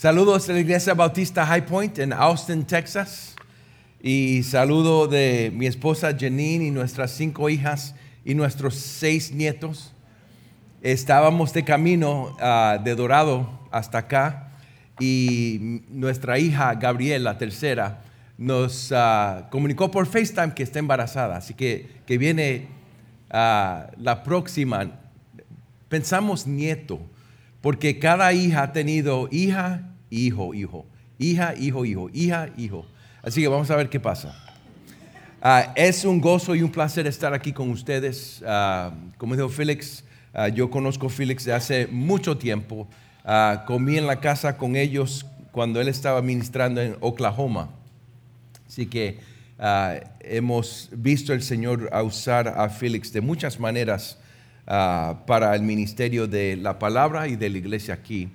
Saludos de la Iglesia Bautista High Point en Austin, Texas. Y saludo de mi esposa Janine y nuestras cinco hijas y nuestros seis nietos. Estábamos de camino ah, de Dorado hasta acá y nuestra hija Gabriela, tercera, nos ah, comunicó por FaceTime que está embarazada, así que, que viene ah, la próxima. Pensamos nieto, porque cada hija ha tenido hija, hijo, hijo, hija, hijo, hijo, hija, hijo. Así que vamos a ver qué pasa. Ah, es un gozo y un placer estar aquí con ustedes. como dijo Félix, yo conozco a Félix de hace mucho tiempo. comí en la casa con ellos cuando él estaba ministrando en Oklahoma. Así que ah, hemos visto el Señor usar a Félix de muchas maneras ah, para el ministerio de la palabra y de la iglesia aquí.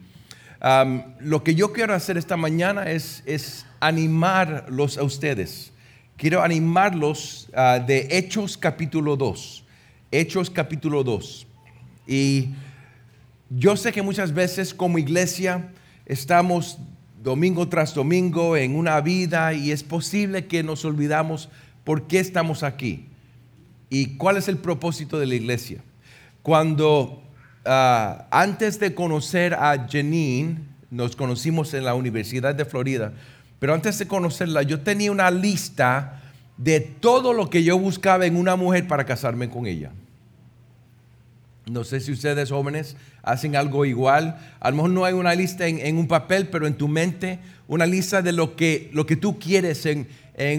Lo que yo quiero hacer esta mañana es, animarlos a ustedes. Quiero animarlos ah, de Hechos capítulo 2. Hechos capítulo 2. Y yo sé que muchas veces como iglesia estamos domingo tras domingo en una vida y es posible que nos olvidamos por qué estamos aquí y cuál es el propósito de la iglesia. Cuando ah, antes de conocer a Janine, nos conocimos en la Universidad de Florida, pero antes de conocerla yo tenía una lista de todo lo que yo buscaba en una mujer para casarme con ella. No sé si ustedes jóvenes hacen algo igual. A lo mejor no hay una lista en, un papel, pero en tu mente una lista de lo que, lo que tú quieres en,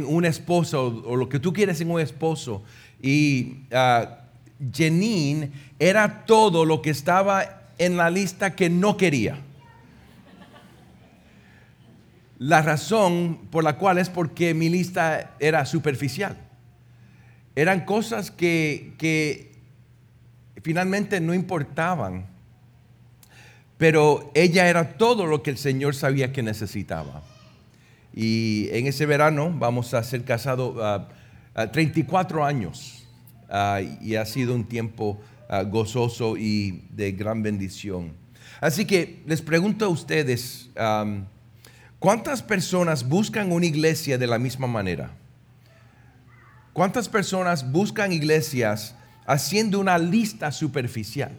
un esposo o lo que tú quieres en un esposo. Y uh, Janine era todo lo que estaba en la lista que no quería. La razón por la cual es porque mi lista era superficial. Eran cosas que, que finalmente no importaban, pero ella era todo lo que el Señor sabía que necesitaba. Y en ese verano vamos a ser casados uh, 34 años ah, y ha sido un tiempo ah, gozoso y de gran bendición. Así que les pregunto a ustedes, ¿cuántas personas buscan una iglesia de la misma manera? ¿Cuántas personas buscan iglesias haciendo una lista superficial.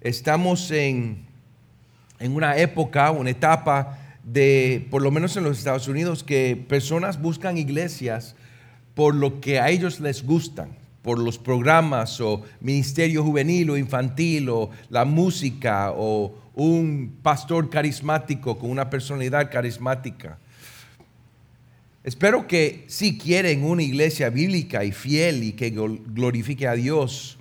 Estamos en, en una época, una etapa de, por lo menos en los Estados Unidos, que personas buscan iglesias por lo que a ellos les gustan, por los programas o ministerio juvenil o infantil o la música o un pastor carismático con una personalidad carismática. Espero que si quieren una iglesia bíblica y fiel y que glorifique a Dios,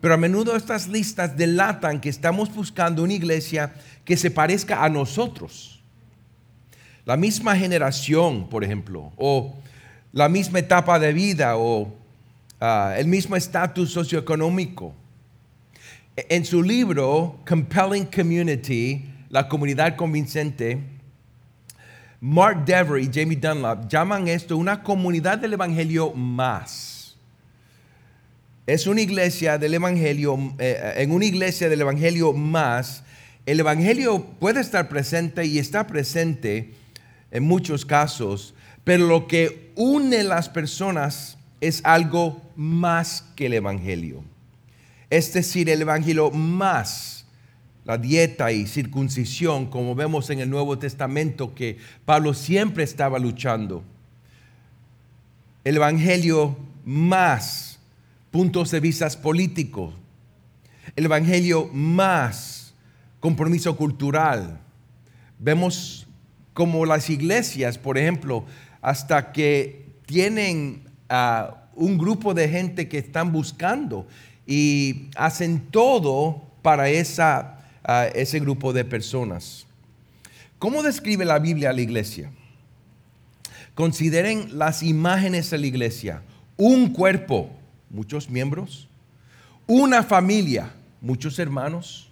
pero a menudo estas listas delatan que estamos buscando una iglesia que se parezca a nosotros. La misma generación, por ejemplo, o la misma etapa de vida, o ah, el mismo estatus socioeconómico. En su libro Compelling Community, la comunidad convincente, Mark Dever y Jamie Dunlap llaman esto una comunidad del Evangelio más. Es una iglesia del Evangelio, eh, en una iglesia del Evangelio más, el Evangelio puede estar presente y está presente en muchos casos, pero lo que une las personas es algo más que el Evangelio. Es decir, el Evangelio más la dieta y circuncisión, como vemos en el Nuevo Testamento que Pablo siempre estaba luchando. El Evangelio más puntos de vista políticos. El Evangelio más compromiso cultural. Vemos como las iglesias, por ejemplo, hasta que tienen un grupo de gente que están buscando y hacen todo para esa ese grupo de personas. ¿Cómo describe la Biblia a la iglesia? Consideren las imágenes de la iglesia. Un cuerpo, muchos miembros. Una familia, muchos hermanos.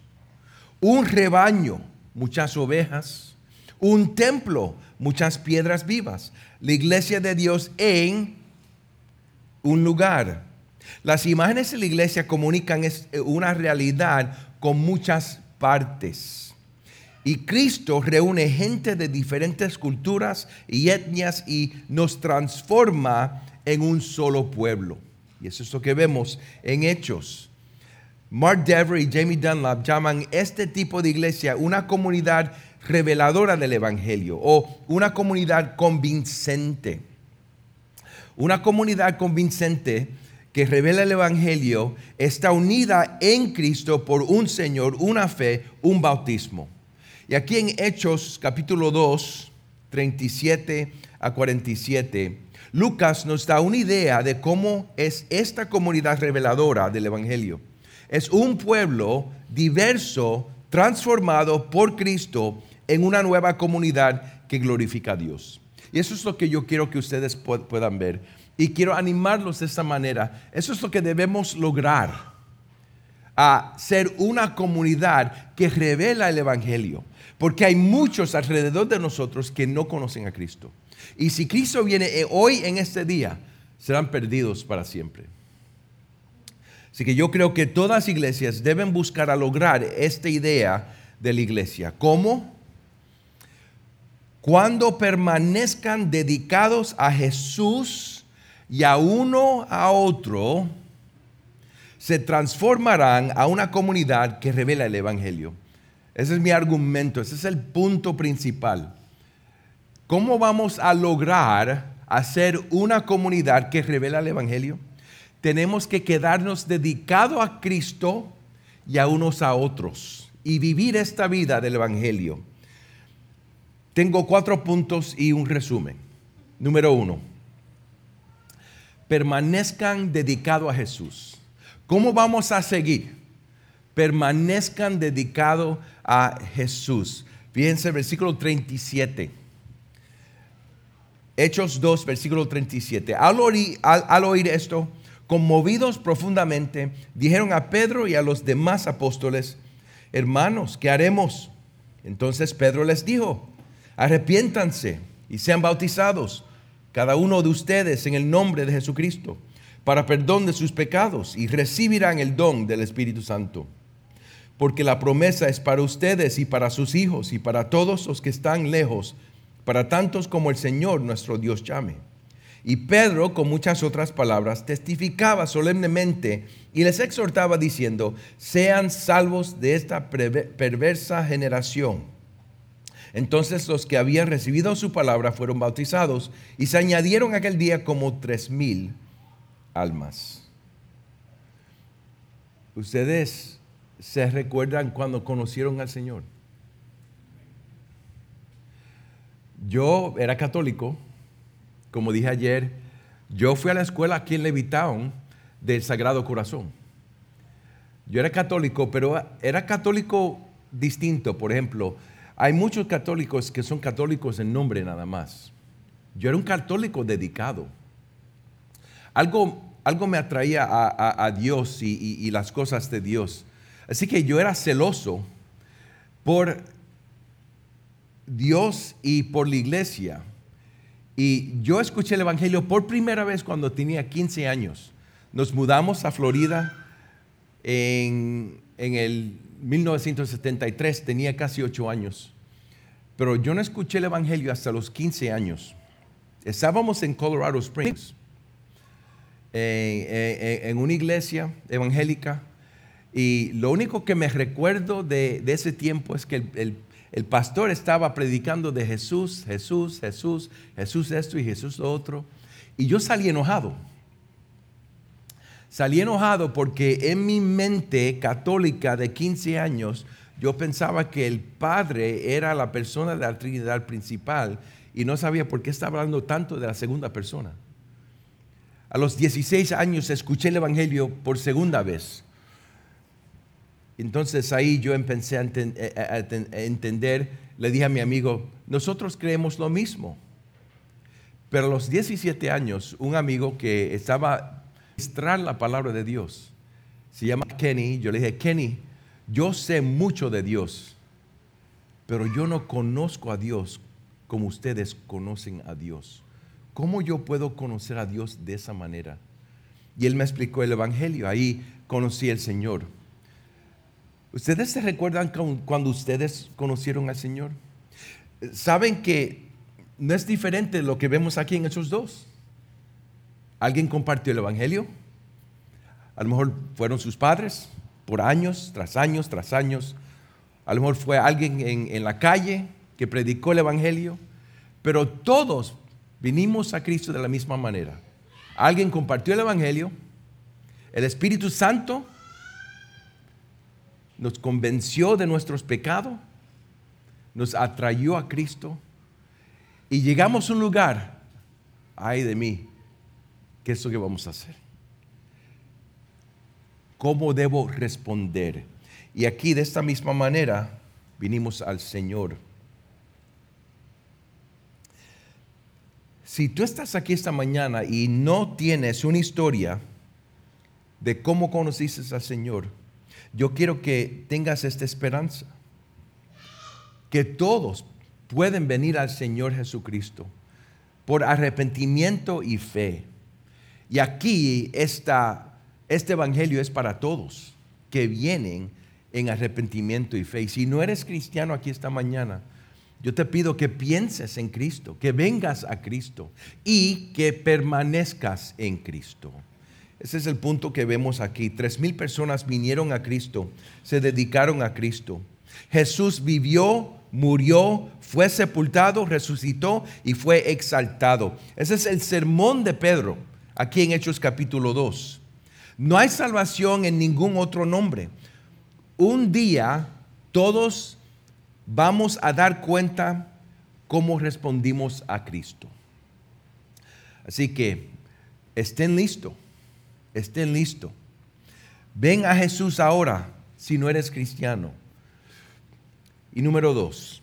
Un rebaño, muchas ovejas. Un templo, muchas piedras vivas. La iglesia de Dios en un lugar. Las imágenes de la iglesia comunican una realidad con muchas partes. Y Cristo reúne gente de diferentes culturas y etnias y nos transforma en un solo pueblo. Y eso es lo que vemos en Hechos. Mark Dever y Jamie Dunlap llaman este tipo de iglesia una comunidad reveladora del Evangelio o una comunidad convincente. Una comunidad convincente que revela el Evangelio está unida en Cristo por un Señor, una fe, un bautismo. Y aquí en Hechos capítulo 2, 37 a 47, Lucas nos da una idea de cómo es esta comunidad reveladora del Evangelio. Es un pueblo diverso, transformado por Cristo en una nueva comunidad que glorifica a Dios. Y eso es lo que yo quiero que ustedes puedan ver. Y quiero animarlos de esta manera. Eso es lo que debemos lograr. A ser una comunidad que revela el Evangelio. Porque hay muchos alrededor de nosotros que no conocen a Cristo. Y si Cristo viene eh, hoy en este día, serán perdidos para siempre. Así que yo creo que todas las iglesias deben buscar a lograr esta idea de la iglesia. ¿Cómo? Cuando permanezcan dedicados a Jesús y a uno a otro, se transformarán a una comunidad que revela el Evangelio. Ese es mi argumento, ese es el punto principal. ¿Cómo vamos a lograr hacer una comunidad que revela el Evangelio? Tenemos que quedarnos dedicados a Cristo y a unos a otros y vivir esta vida del Evangelio. Tengo cuatro puntos y un resumen. Número uno, permanezcan dedicados a Jesús. ¿Cómo vamos a seguir? Permanezcan dedicados a Jesús. Fíjense versículo 37. Hechos 2, versículo 37. Al oír, al oír esto, conmovidos profundamente, dijeron a Pedro y a los demás apóstoles, hermanos, ¿qué haremos? Entonces Pedro les dijo, arrepiéntanse y sean bautizados, cada uno de ustedes, en el nombre de Jesucristo, para perdón de sus pecados y recibirán el don del Espíritu Santo. Porque la promesa es para ustedes y para sus hijos y para todos los que están lejos, para tantos como el Señor nuestro Dios llame. Y Pedro, con muchas otras palabras, testificaba solemnemente y les exhortaba diciendo, sean salvos de esta perversa generación. Entonces los que habían recibido su palabra fueron bautizados y se añadieron aquel día como tres mil almas. Ustedes se recuerdan cuando conocieron al Señor. Yo era católico, como dije ayer, yo fui a la escuela aquí en Levitown del Sagrado Corazón. Yo era católico, pero era católico distinto. Por ejemplo, hay muchos católicos que son católicos en nombre nada más. Yo era un católico dedicado. Algo, algo me atraía a, Dios y, las cosas de Dios. Así que yo era celoso por Dios y por la iglesia. Y yo escuché el Evangelio por primera vez cuando tenía 15 años. Nos mudamos a Florida en, en el 1973, tenía casi 8 años. Pero yo no escuché el Evangelio hasta los 15 años. Estábamos en Colorado Springs, en una iglesia evangélica, y lo único que me recuerdo de, ese tiempo es que el, el, pastor estaba predicando de Jesús, Jesús, Jesús, Jesús esto y Jesús lo otro, y yo salí enojado. Salí enojado porque en mi mente católica de 15 años yo pensaba que el Padre era la persona de la Trinidad principal y no sabía por qué estaba hablando tanto de la segunda persona. A los 16 años escuché el Evangelio por segunda vez. Entonces ahí yo empecé a, entender, le dije a mi amigo, nosotros creemos lo mismo. Pero a los 17 años, un amigo que estaba ministrar la palabra de Dios, se llama Kenny, yo le dije, Kenny, yo sé mucho de Dios, pero yo no conozco a Dios como ustedes conocen a Dios. ¿Cómo yo puedo conocer a Dios de esa manera? Y él me explicó el Evangelio, ahí conocí al Señor. ¿Ustedes se recuerdan cuando ustedes conocieron al Señor? Saben que no es diferente lo que vemos aquí en esos dos. Alguien compartió el Evangelio. A lo mejor fueron sus padres por años, tras años, tras años. A lo mejor fue alguien en, en la calle que predicó el Evangelio. Pero todos vinimos a Cristo de la misma manera. Alguien compartió el Evangelio. El Espíritu Santo nos convenció de nuestros pecados, nos atrayó a Cristo y llegamos a un lugar, ay de mí, ¿qué es lo que vamos a hacer? ¿Cómo debo responder? Y aquí de esta misma manera vinimos al Señor. Si tú estás aquí esta mañana y no tienes una historia de cómo conociste al Señor, yo quiero que tengas esta esperanza, que todos pueden venir al Señor Jesucristo por arrepentimiento y fe. Y aquí esta, este Evangelio es para todos que vienen en arrepentimiento y fe. Y si no eres cristiano aquí esta mañana, yo te pido que pienses en Cristo, que vengas a Cristo y que permanezcas en Cristo. Ese es el punto que vemos aquí. Tres mil personas vinieron a Cristo, se dedicaron a Cristo. Jesús vivió, murió, fue sepultado, resucitó y fue exaltado. Ese es el sermón de Pedro, aquí en Hechos capítulo 2. No hay salvación en ningún otro nombre. Un día todos vamos a dar cuenta cómo respondimos a Cristo. Así que estén listos estén listos. Ven a Jesús ahora si no eres cristiano. Y número dos,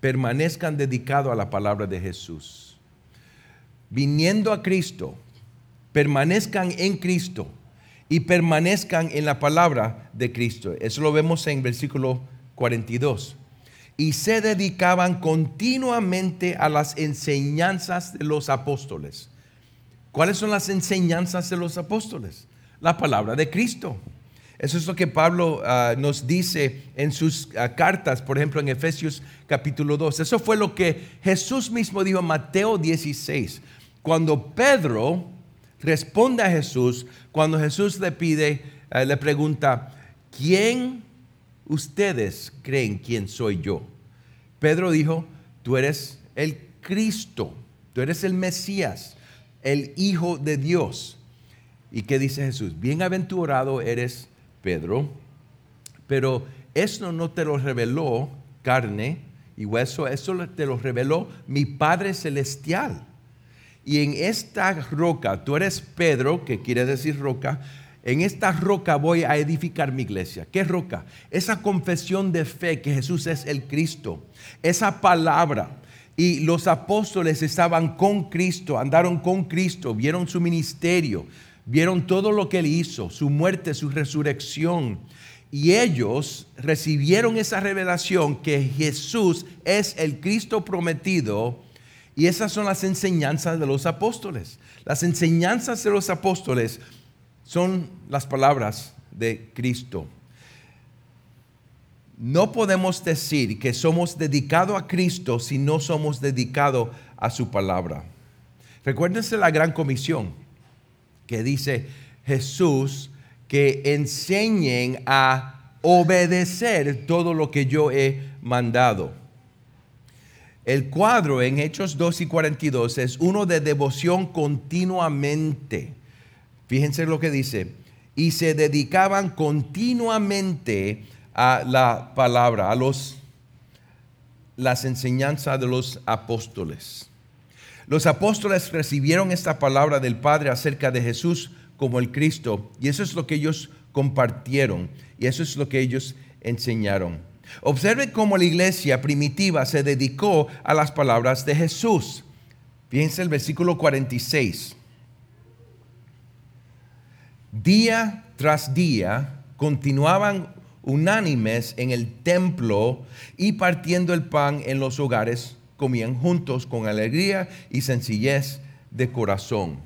permanezcan dedicados a la palabra de Jesús. Viniendo a Cristo, permanezcan en Cristo y permanezcan en la palabra de Cristo. Eso lo vemos en versículo 42. Y se dedicaban continuamente a las enseñanzas de los apóstoles ¿Cuáles son las enseñanzas de los apóstoles? La palabra de Cristo. Eso es lo que Pablo ah, nos dice en sus ah, cartas, por ejemplo en Efesios capítulo 2. Eso fue lo que Jesús mismo dijo en Mateo 16. Cuando Pedro responde a Jesús, cuando Jesús le pide, ah, le pregunta, ¿quién ustedes creen quién soy yo? Pedro dijo, tú eres el Cristo, tú eres el Mesías el Hijo de Dios. ¿Y qué dice Jesús? Bienaventurado eres Pedro, pero eso no te lo reveló carne y hueso, eso te lo reveló mi Padre Celestial. Y en esta roca, tú eres Pedro, que quiere decir roca, en esta roca voy a edificar mi iglesia. ¿Qué roca? Esa confesión de fe que Jesús es el Cristo. Esa palabra y los apóstoles estaban con Cristo, andaron con Cristo, vieron su ministerio, vieron todo lo que él hizo, su muerte, su resurrección. Y ellos recibieron esa revelación que Jesús es el Cristo prometido. Y esas son las enseñanzas de los apóstoles. Las enseñanzas de los apóstoles son las palabras de Cristo. No podemos decir que somos dedicados a Cristo si no somos dedicados a su palabra. Recuérdense la gran comisión que dice Jesús que enseñen a obedecer todo lo que yo he mandado. El cuadro en Hechos 2 y 42 es uno de devoción continuamente. Fíjense lo que dice. Y se dedicaban continuamente a la palabra, a los, las enseñanzas de los apóstoles. Los apóstoles recibieron esta palabra del Padre acerca de Jesús como el Cristo y eso es lo que ellos compartieron y eso es lo que ellos enseñaron. Observe cómo la iglesia primitiva se dedicó a las palabras de Jesús. Fíjense el versículo 46. Día tras día continuaban unánimes en el templo y partiendo el pan en los hogares, comían juntos con alegría y sencillez de corazón.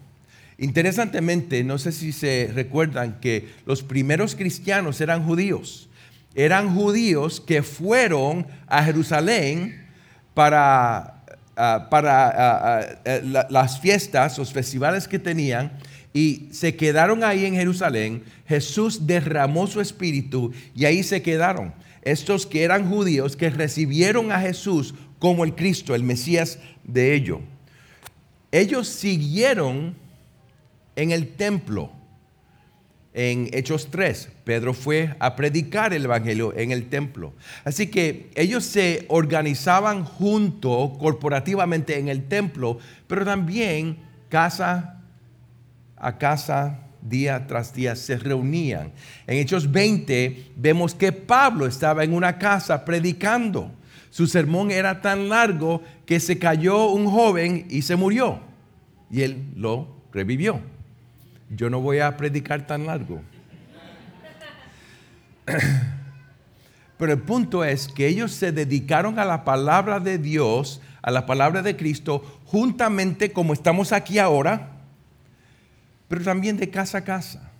Interesantemente, no sé si se recuerdan que los primeros cristianos eran judíos eran judíos que fueron a Jerusalén para, ah, para ah, ah, eh, las fiestas, los festivales que tenían, y se quedaron ahí en Jerusalén. Jesús derramó su espíritu y ahí se quedaron. Estos que eran judíos, que recibieron a Jesús como el Cristo, el Mesías de ellos. Ellos siguieron en el templo en Hechos 3. Pedro fue a predicar el Evangelio en el templo. Así que ellos se organizaban junto corporativamente en el templo, pero también casa a casa, día tras día, se reunían. En Hechos 20 vemos que Pablo estaba en una casa predicando. Su sermón era tan largo que se cayó un joven y se murió. Y él lo revivió yo no voy a predicar tan largo. Pero el punto es que ellos se dedicaron a la palabra de Dios, a la palabra de Cristo, juntamente como estamos aquí ahora, pero también de casa a casa.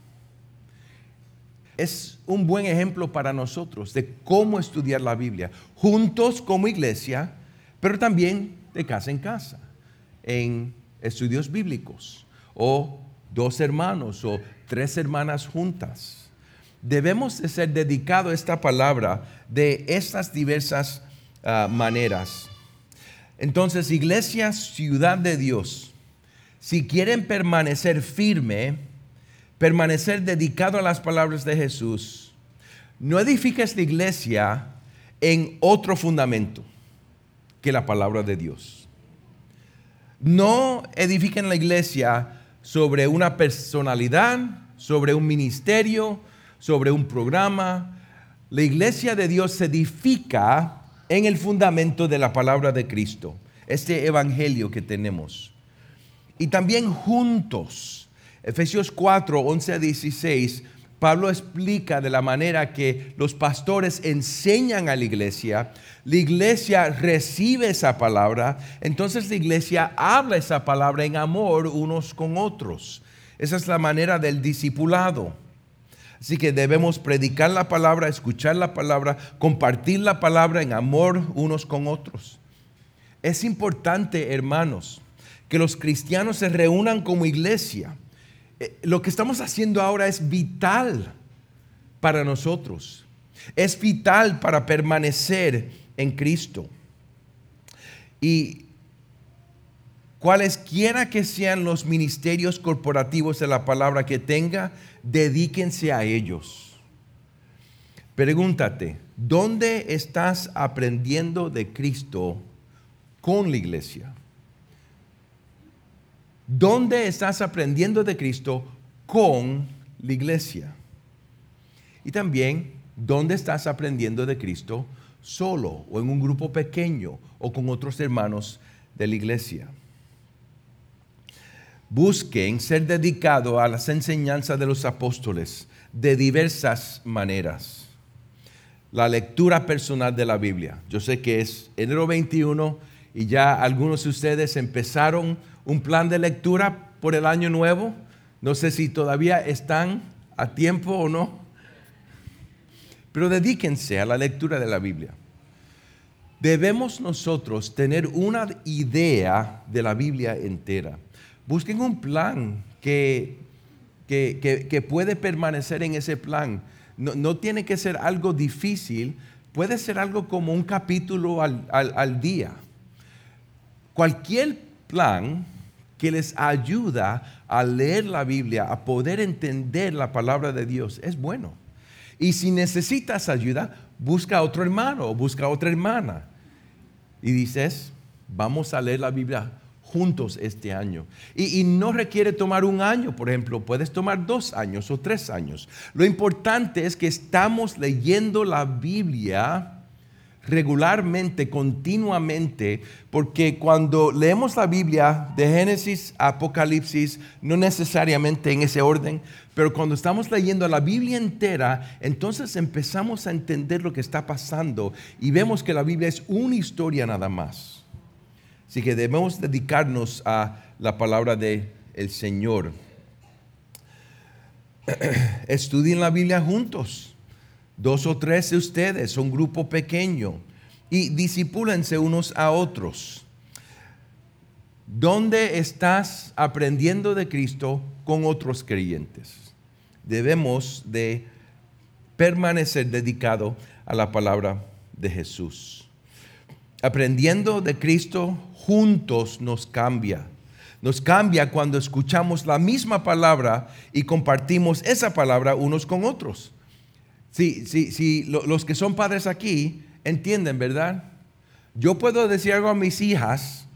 Es un buen ejemplo para nosotros de cómo estudiar la Biblia, juntos como iglesia, pero también de casa en casa, en estudios bíblicos o dos hermanos o tres hermanas juntas. Debemos de ser dedicados a esta palabra de estas diversas ah, maneras. Entonces, iglesia, ciudad de Dios, si quieren permanecer firme, permanecer dedicado a las palabras de Jesús, no edifiques la iglesia en otro fundamento que la palabra de Dios. No edifiquen la iglesia sobre una personalidad, sobre un ministerio, sobre un programa. La iglesia de Dios se edifica en el fundamento de la palabra de Cristo, este evangelio que tenemos. Y también juntos, Efesios 4, 11 a 16, Pablo explica de la manera que los pastores enseñan a la iglesia, la iglesia recibe esa palabra, entonces la iglesia habla esa palabra en amor unos con otros. Esa es la manera del discipulado. Así que debemos predicar la palabra, escuchar la palabra, compartir la palabra en amor unos con otros. Es importante, hermanos, que los cristianos se reúnan como iglesia lo que estamos haciendo ahora es vital para nosotros. Es vital para permanecer en Cristo. Y cualesquiera que sean los ministerios corporativos de la palabra que tenga, dedíquense a ellos. Pregúntate, ¿dónde estás aprendiendo de Cristo con la iglesia? ¿Dónde estás aprendiendo de Cristo con la iglesia? Y también, ¿dónde estás aprendiendo de Cristo solo o en un grupo pequeño o con otros hermanos de la iglesia? Busquen ser dedicados a las enseñanzas de los apóstoles de diversas maneras. La lectura personal de la Biblia. Yo sé que es enero 21 y ya algunos de ustedes empezaron un plan de lectura por el año nuevo. No sé si todavía están a tiempo o no, pero dedíquense a la lectura de la Biblia. Debemos nosotros tener una idea de la Biblia entera. Busquen un plan que, que, puede permanecer en ese plan. No, no, tiene que ser algo difícil, puede ser algo como un capítulo al, al día. Cualquier plan que les ayuda a leer la Biblia, a poder entender la palabra de Dios, es bueno. Y si necesitas ayuda, busca a otro hermano o busca a otra hermana. Y dices, vamos a leer la Biblia juntos este año. Y, y, no requiere tomar un año, por ejemplo, puedes tomar dos años o tres años. Lo importante es que estamos leyendo la Biblia regularmente, continuamente, porque cuando leemos la Biblia de Génesis a Apocalipsis, no necesariamente en ese orden, pero cuando estamos leyendo la Biblia entera, entonces empezamos a entender lo que está pasando y vemos que la Biblia es una historia nada más. Así que debemos dedicarnos a la palabra del el Señor. Estudien la Biblia juntos dos o tres de ustedes, un grupo pequeño, y disipúlense unos a otros. ¿Dónde estás aprendiendo de Cristo con otros creyentes? Debemos de permanecer dedicado a la palabra de Jesús. Aprendiendo de Cristo juntos nos cambia. Nos cambia cuando escuchamos la misma palabra y compartimos esa palabra unos con otros. Si, si, si los que son padres aquí entienden, ¿verdad? Yo puedo decir algo a mis hijas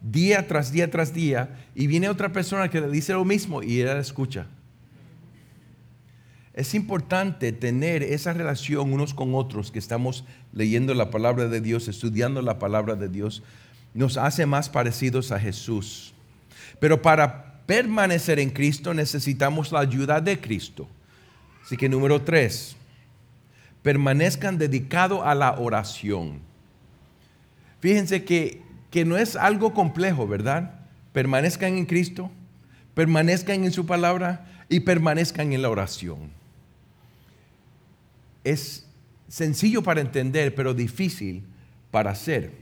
día tras día tras día y viene otra persona que le dice lo mismo y ella escucha. Es importante tener esa relación unos con otros que estamos leyendo la palabra de Dios, estudiando la palabra de Dios. Nos hace más parecidos a Jesús. Pero para permanecer en Cristo necesitamos la ayuda de Cristo. Así que número tres, permanezcan dedicados a la oración. Fíjense que, que no es algo complejo, ¿verdad? Permanezcan en Cristo, permanezcan en su palabra y permanezcan en la oración es sencillo para entender, pero difícil para hacer.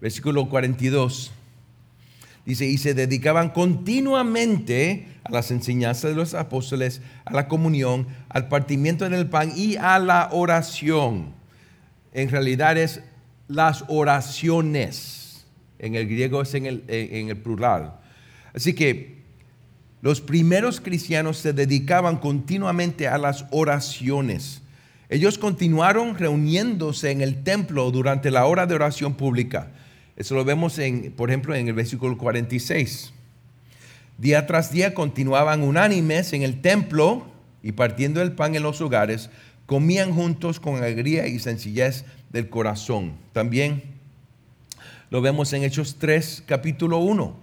Versículo 42 dice, y se dedicaban continuamente a las enseñanzas de los apóstoles, a la comunión, al partimiento del pan y a la oración. En realidad es las oraciones. En el griego es en el, en el plural. Así que los primeros cristianos se dedicaban continuamente a las oraciones. Ellos continuaron reuniéndose en el templo durante la hora de oración pública. Eso lo vemos, en, por ejemplo, en el versículo 46. Día tras día continuaban unánimes en el templo y partiendo el pan en los hogares, comían juntos con alegría y sencillez del corazón. También lo vemos en Hechos 3, capítulo 1.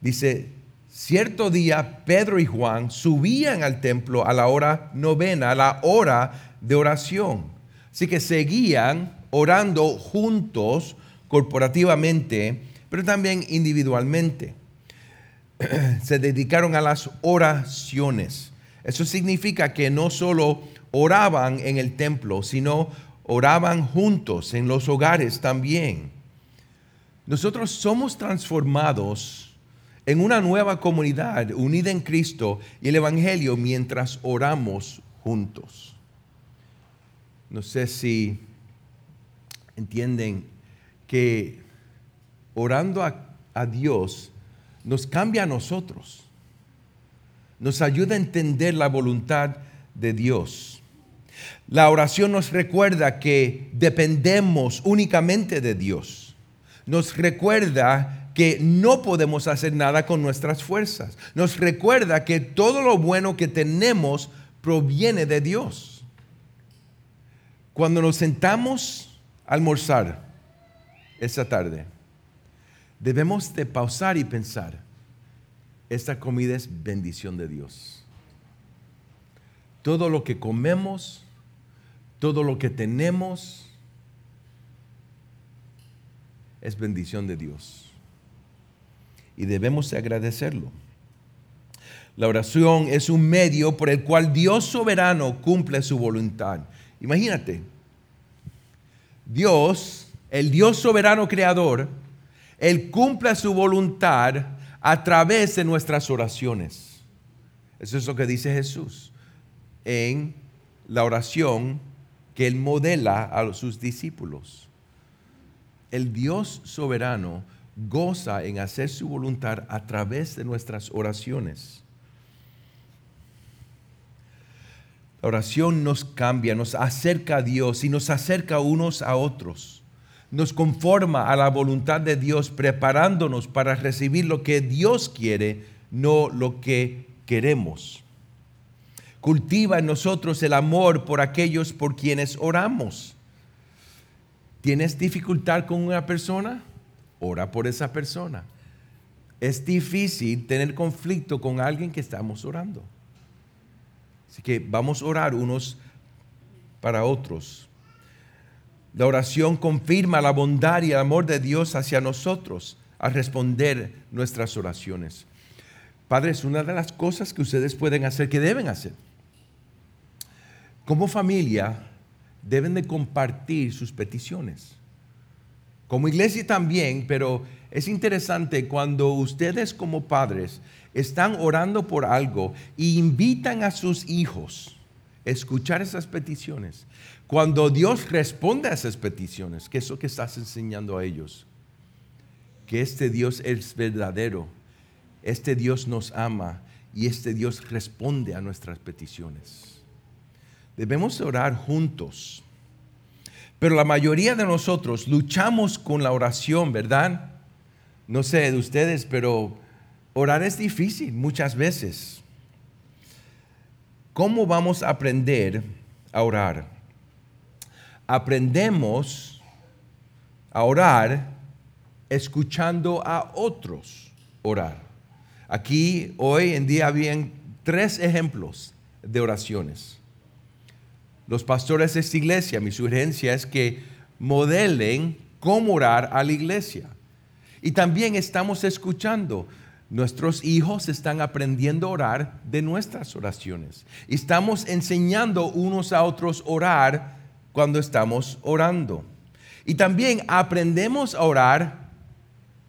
Dice, Cierto día Pedro y Juan subían al templo a la hora novena, a la hora de oración. Así que seguían orando juntos, corporativamente, pero también individualmente. Se dedicaron a las oraciones. Eso significa que no solo oraban en el templo, sino oraban juntos en los hogares también. Nosotros somos transformados en una nueva comunidad unida en Cristo y el Evangelio mientras oramos juntos. No sé si entienden que orando a, a Dios nos cambia a nosotros, nos ayuda a entender la voluntad de Dios. La oración nos recuerda que dependemos únicamente de Dios. Nos recuerda que no podemos hacer nada con nuestras fuerzas. Nos recuerda que todo lo bueno que tenemos proviene de Dios. Cuando nos sentamos a almorzar esa tarde, debemos de pausar y pensar, esta comida es bendición de Dios. Todo lo que comemos, todo lo que tenemos, es bendición de Dios y debemos agradecerlo. La oración es un medio por el cual Dios soberano cumple su voluntad. Imagínate, Dios, el Dios soberano creador, Él cumple su voluntad a través de nuestras oraciones. Eso es lo que dice Jesús en la oración que Él modela a sus discípulos. El Dios soberano goza en hacer su voluntad a través de nuestras oraciones. La oración nos cambia, nos acerca a Dios y nos acerca unos a otros. Nos conforma a la voluntad de Dios, preparándonos para recibir lo que Dios quiere, no lo que queremos. Cultiva en nosotros el amor por aquellos por quienes oramos. ¿Tienes dificultad con una persona? ora por esa persona. Es difícil tener conflicto con alguien que estamos orando. Así que vamos a orar unos para otros. La oración confirma la bondad y el amor de Dios hacia nosotros al responder nuestras oraciones. Padre, es una de las cosas que ustedes pueden hacer, que deben hacer. como familia deben de compartir sus peticiones. Como iglesia también, pero es interesante cuando ustedes como padres están orando por algo e invitan a sus hijos a escuchar esas peticiones. Cuando Dios responde a esas peticiones, ¿qué es lo que estás enseñando a ellos? Que este Dios es verdadero, este Dios nos ama y este Dios responde a nuestras peticiones. Debemos orar juntos pero la mayoría de nosotros luchamos con la oración, ¿verdad? No sé de ustedes, pero orar es difícil muchas veces. ¿Cómo vamos a aprender a orar? Aprendemos a orar escuchando a otros orar. Aquí hoy en día habían tres ejemplos de oraciones los pastores de esta iglesia, mi sugerencia es que modelen cómo orar a la iglesia. Y también estamos escuchando, nuestros hijos están aprendiendo a orar de nuestras oraciones. Estamos enseñando unos a otros a orar cuando estamos orando. Y también aprendemos a orar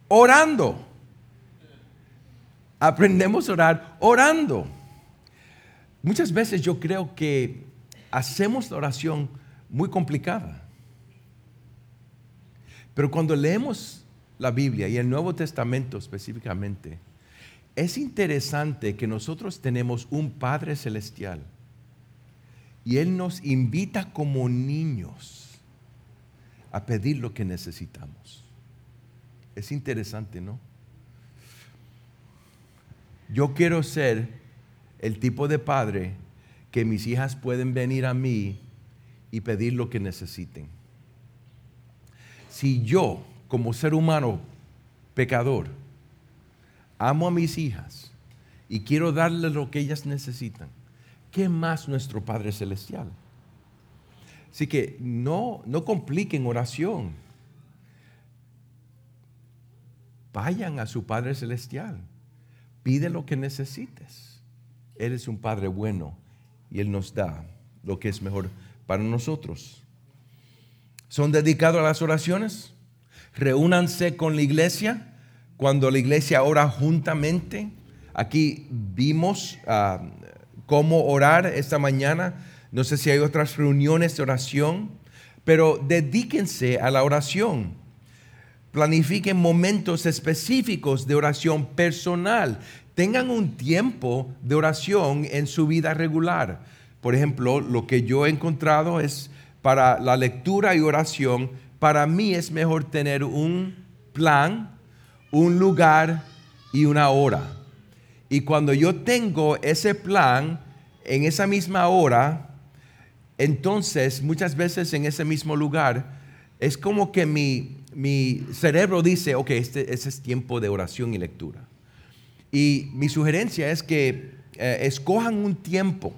orando. Aprendemos a orar orando. Muchas veces yo creo que hacemos la oración muy complicada. Pero cuando leemos la Biblia y el Nuevo Testamento específicamente, es interesante que nosotros tenemos un Padre Celestial y Él nos invita como niños a pedir lo que necesitamos. Es interesante, ¿no? Yo quiero ser el tipo de padre que mis hijas pueden venir a mí y pedir lo que necesiten. Si yo, como ser humano pecador, amo a mis hijas y quiero darles lo que ellas necesitan, ¿qué más nuestro Padre Celestial? Así que no, no compliquen oración. Vayan a su Padre Celestial. Pide lo que necesites. Él es un Padre bueno y Él nos da lo que es mejor para nosotros. ¿Son dedicados a las oraciones? Reúnanse con la iglesia cuando la iglesia ora juntamente. Aquí vimos ah, cómo orar esta mañana. No sé si hay otras reuniones de oración, pero dedíquense a la oración. Planifiquen momentos específicos de oración personal tengan un tiempo de oración en su vida regular. Por ejemplo, lo que yo he encontrado es para la lectura y oración, para mí es mejor tener un plan, un lugar y una hora. Y cuando yo tengo ese plan en esa misma hora, entonces muchas veces en ese mismo lugar, es como que mi, mi cerebro dice, ok, este, es tiempo de oración y lectura. Y mi sugerencia es que eh, escojan un tiempo,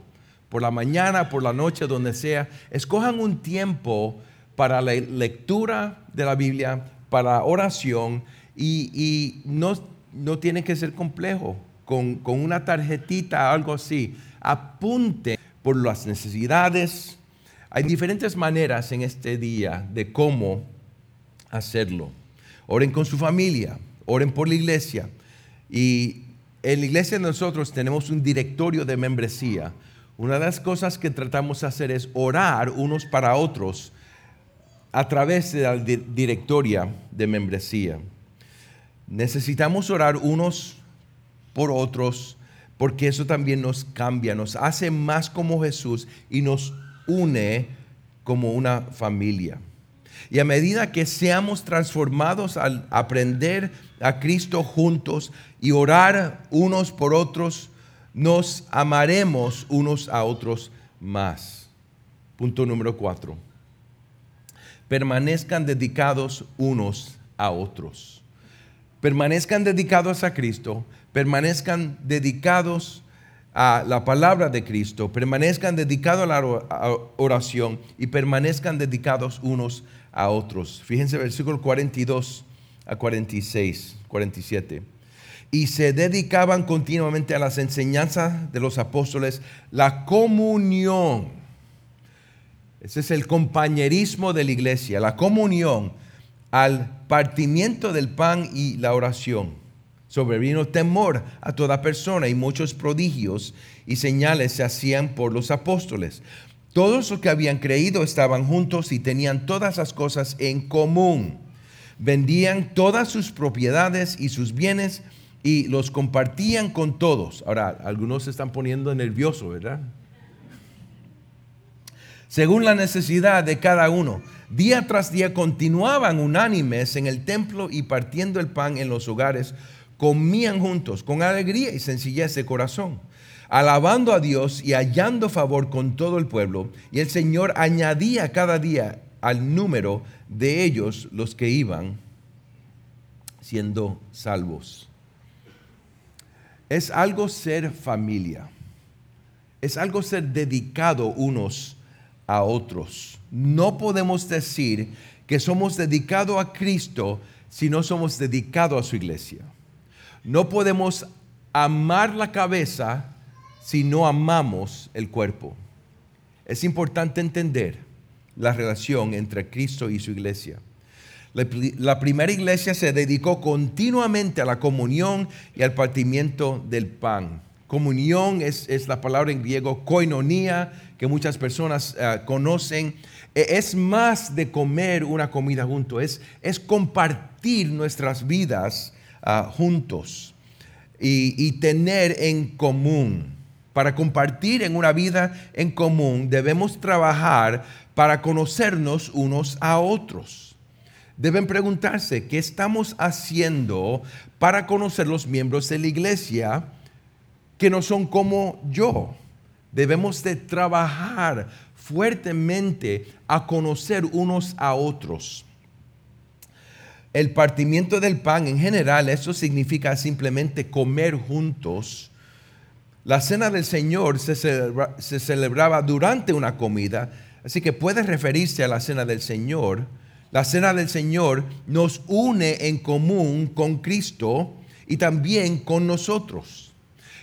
por la mañana, por la noche, donde sea, escojan un tiempo para la lectura de la Biblia, para oración, y, no, no, tiene que ser complejo, con, con una tarjetita, algo así. Apunte por las necesidades. Hay diferentes maneras en este día de cómo hacerlo. Oren con su familia, oren por la iglesia, y en la iglesia nosotros tenemos un directorio de membresía. Una de las cosas que tratamos de hacer es orar unos para otros a través de la directoria de membresía. Necesitamos orar unos por otros porque eso también nos cambia, nos hace más como Jesús y nos une como una familia. Y a medida que seamos transformados al aprender a Cristo juntos y orar unos por otros, nos amaremos unos a otros más. Punto número cuatro. Permanezcan dedicados unos a otros. Permanezcan dedicados a Cristo, permanezcan dedicados a la palabra de Cristo, permanezcan dedicados a la oración y permanezcan dedicados unos a otros. Fíjense versículo 42 a 46, 47. Y se dedicaban continuamente a las enseñanzas de los apóstoles, la comunión, Ese es el compañerismo de la iglesia, la comunión al partimiento del pan y la oración. Sobrevino temor a toda persona y muchos prodigios y señales se hacían por los apóstoles. Todos los que habían creído estaban juntos y tenían todas las cosas en común. Vendían todas sus propiedades y sus bienes y los compartían con todos. Ahora, algunos se están poniendo nerviosos, ¿verdad? Según la necesidad de cada uno, día tras día continuaban unánimes en el templo y partiendo el pan en los hogares, comían juntos con alegría y sencillez de corazón, alabando a Dios y hallando favor con todo el pueblo. Y el Señor añadía cada día al número de ellos los que iban siendo salvos. Es algo ser familia. Es algo ser dedicado unos a otros. No podemos decir que somos dedicados a Cristo si no somos dedicados a su iglesia. No podemos amar la cabeza si no amamos el cuerpo. Es importante entender la relación entre Cristo y su iglesia. La, primera iglesia se dedicó continuamente a la comunión y al partimiento del pan. Comunión es, la palabra en griego koinonia, que muchas personas eh, conocen. E, es más de comer una comida juntos, es, es compartir nuestras vidas ah, juntos y, y tener en común. Para compartir en una vida en común debemos trabajar para conocernos unos a otros deben preguntarse qué estamos haciendo para conocer los miembros de la iglesia que no son como yo. Debemos de trabajar fuertemente a conocer unos a otros. El partimiento del pan en general, eso significa simplemente comer juntos. La cena del Señor se, celebraba durante una comida, así que puede referirse a la cena del Señor la cena del Señor nos une en común con Cristo y también con nosotros.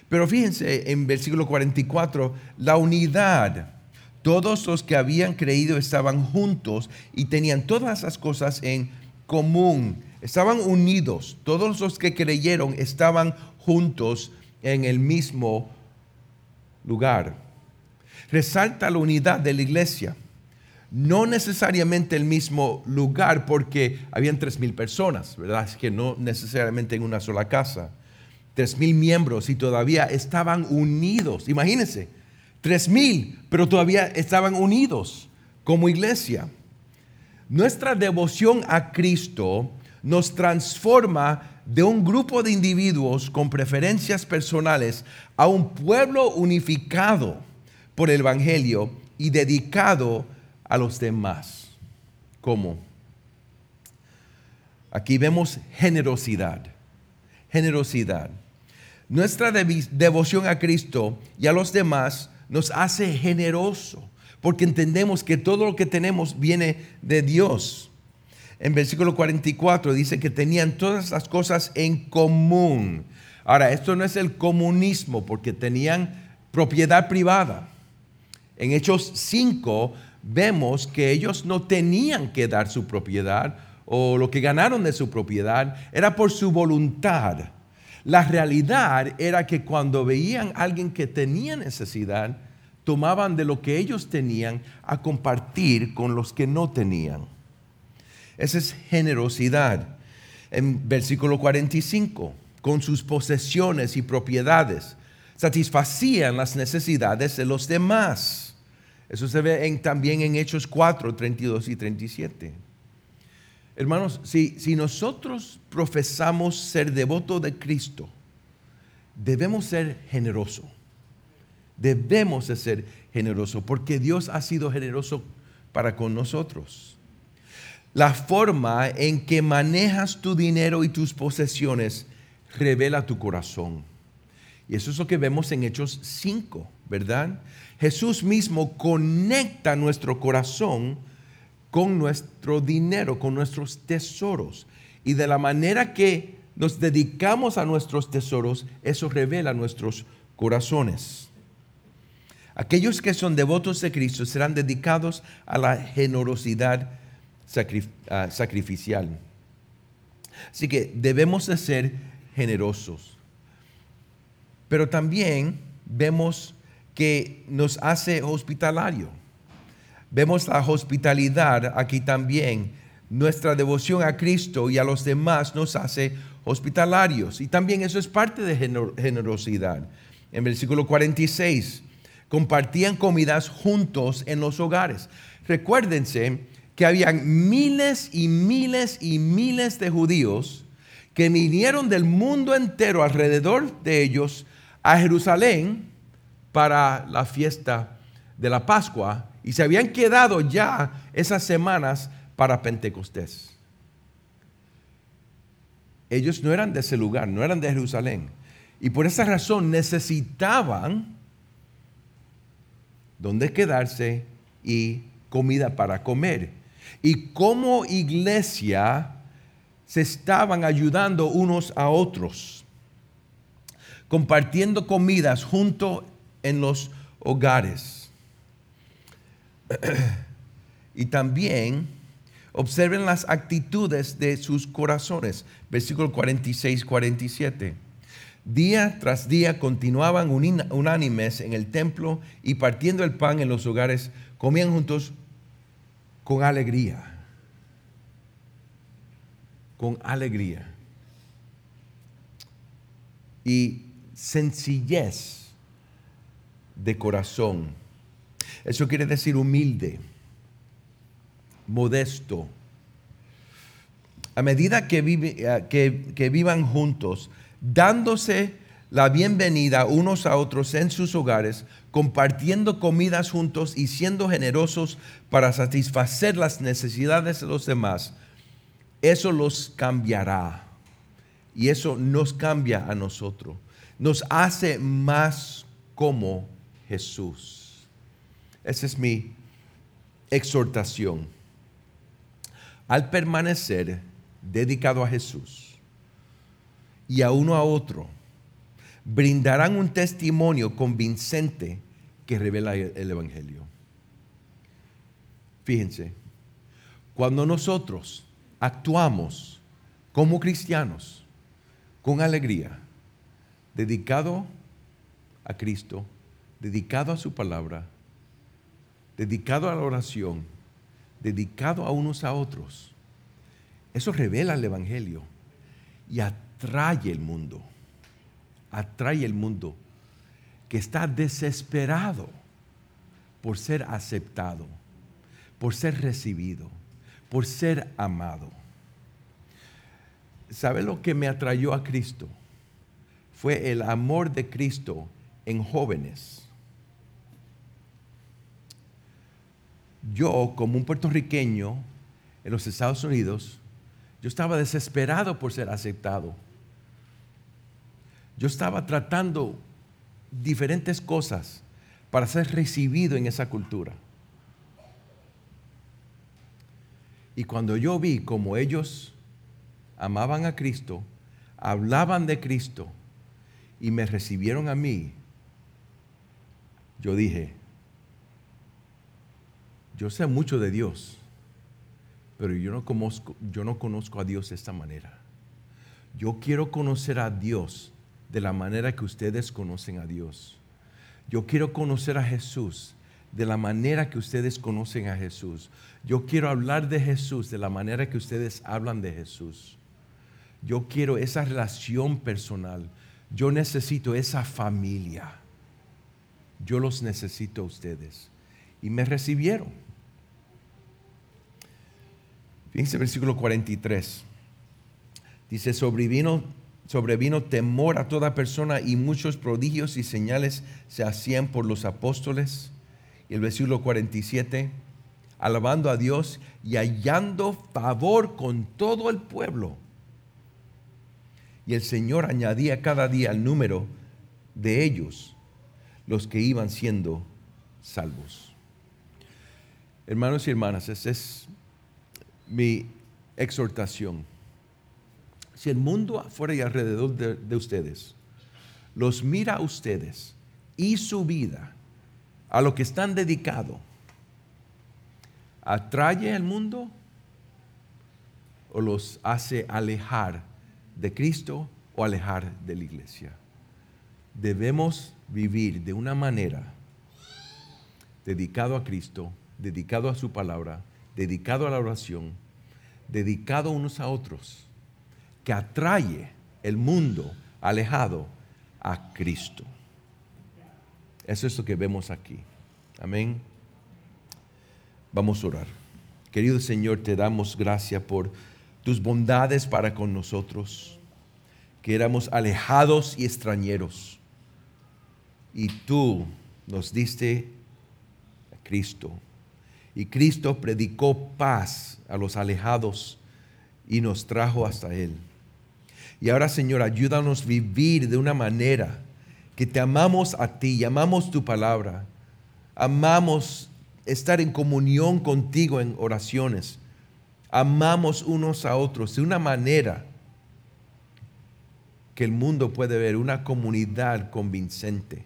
Pero fíjense en versículo 44, la unidad. Todos los que habían creído estaban juntos y tenían todas las cosas en común. Estaban unidos. Todos los que creyeron estaban juntos en el mismo lugar. Resalta la unidad de la iglesia no necesariamente el mismo lugar porque habían tres mil personas, ¿verdad? Es que no necesariamente en una sola casa. Tres mil miembros y todavía estaban unidos. Imagínense, tres mil, pero todavía estaban unidos como iglesia. Nuestra devoción a Cristo nos transforma de un grupo de individuos con preferencias personales a un pueblo unificado por el Evangelio y dedicado a los demás. ¿Cómo? Aquí vemos generosidad. Generosidad. Nuestra devoción a Cristo y a los demás nos hace generoso, porque entendemos que todo lo que tenemos viene de Dios. En versículo 44 dice que tenían todas las cosas en común. Ahora, esto no es el comunismo, porque tenían propiedad privada. En Hechos 5 vemos que ellos no tenían que dar su propiedad o lo que ganaron de su propiedad era por su voluntad. La realidad era que cuando veían a alguien que tenía necesidad, tomaban de lo que ellos tenían a compartir con los que no tenían. Esa es generosidad. En versículo 45, con sus posesiones y propiedades, satisfacían las necesidades de los demás eso se ve también en Hechos 4, 32 y 37. Hermanos, si, si nosotros profesamos ser devoto de Cristo, debemos ser generosos. Debemos de ser generosos porque Dios ha sido generoso para con nosotros. La forma en que manejas tu dinero y tus posesiones revela tu corazón. Y eso es lo que vemos en Hechos 5, ¿verdad? Jesús mismo conecta nuestro corazón con nuestro dinero, con nuestros tesoros. Y de la manera que nos dedicamos a nuestros tesoros, eso revela nuestros corazones. Aquellos que son devotos de Cristo serán dedicados a la generosidad ah, sacrificial. Así que debemos de ser generosos. Pero también vemos que nos hace hospitalario. Vemos la hospitalidad aquí también. Nuestra devoción a Cristo y a los demás nos hace hospitalarios. Y también eso es parte de generosidad. En versículo 46, compartían comidas juntos en los hogares. Recuérdense que habían miles y miles y miles de judíos que vinieron del mundo entero alrededor de ellos a Jerusalén para la fiesta de la Pascua y se habían quedado ya esas semanas para Pentecostés. Ellos no eran de ese lugar, no eran de Jerusalén. Y por esa razón necesitaban donde quedarse y comida para comer. Y como iglesia se estaban ayudando unos a otros, compartiendo comidas junto en los hogares. y también observen las actitudes de sus corazones. Versículo 46, 47. Día tras día continuaban unánimes en el templo y partiendo el pan en los hogares, comían juntos con alegría. Con alegría. Y sencillez de corazón. Eso quiere decir humilde, modesto. A medida que, eh, que, que vivan juntos, dándose la bienvenida unos a otros en sus hogares, compartiendo comidas juntos y siendo generosos para satisfacer las necesidades de los demás, eso los cambiará. Y eso nos cambia a nosotros. Nos hace más como Jesús. Esa es mi exhortación. Al permanecer dedicado a Jesús y a uno a otro, brindarán un testimonio convincente que revela el Evangelio. Fíjense, cuando nosotros actuamos como cristianos con alegría, dedicado a Cristo, dedicado a su palabra, dedicado a la oración, dedicado a unos a otros, eso revela el Evangelio y atrae el mundo, atrae el mundo que está desesperado por ser aceptado, por ser recibido, por ser amado. ¿Sabe lo que me atrayó a Cristo? Fue el amor de Cristo en jóvenes yo como un puertorriqueño en los Estados Unidos, yo estaba desesperado por ser aceptado. Yo estaba tratando diferentes cosas para ser recibido en esa cultura. Y cuando yo vi como ellos amaban a Cristo, hablaban de Cristo y me recibieron a mí, yo dije, yo sé mucho de Dios, pero yo no, conozco, yo no conozco a Dios de esta manera. Yo quiero conocer a Dios de la manera que ustedes conocen a Dios. Yo quiero conocer a Jesús de la manera que ustedes conocen a Jesús. Yo quiero hablar de Jesús de la manera que ustedes hablan de Jesús. Yo quiero esa relación personal. Yo necesito esa familia. Yo los necesito a ustedes. Y me recibieron. Fíjense versículo 43. Dice, sobrevino, sobrevino temor a toda persona y muchos prodigios y señales se hacían por los apóstoles. Y el versículo 47, alabando a Dios y hallando favor con todo el pueblo. Y el Señor añadía cada día el número de ellos, los que iban siendo salvos. Hermanos y hermanas, ese es mi exhortación. Si el mundo afuera y alrededor de, ustedes los mira a ustedes y su vida a lo que están dedicados, ¿atrae al mundo o los hace alejar de Cristo o alejar de la iglesia? Debemos vivir de una manera dedicado a Cristo, dedicado a su palabra, dedicado a la oración, dedicado unos a otros, que atrae el mundo alejado a Cristo. Eso es lo que vemos aquí. Amén. Vamos a orar. Querido Señor, te damos gracias por tus bondades para con nosotros, que éramos alejados y extrañeros. Y tú nos diste a Cristo. Y Cristo predicó paz a los alejados y nos trajo hasta Él. Y ahora, Señor, ayúdanos a vivir de una manera que te amamos a ti, amamos tu palabra, amamos estar en comunión contigo en oraciones, amamos unos a otros de una manera que el mundo puede ver, una comunidad convincente.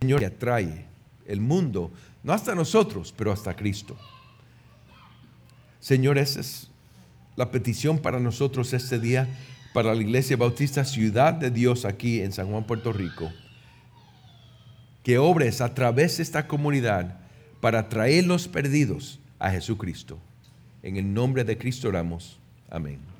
Señor, que atrae el mundo, no hasta nosotros, pero hasta Cristo. Señor, esa es la petición para nosotros este día, para la Iglesia Bautista Ciudad de Dios aquí en San Juan, Puerto Rico. Que obres a través de esta comunidad para traer los perdidos a Jesucristo. En el nombre de Cristo oramos. Amén.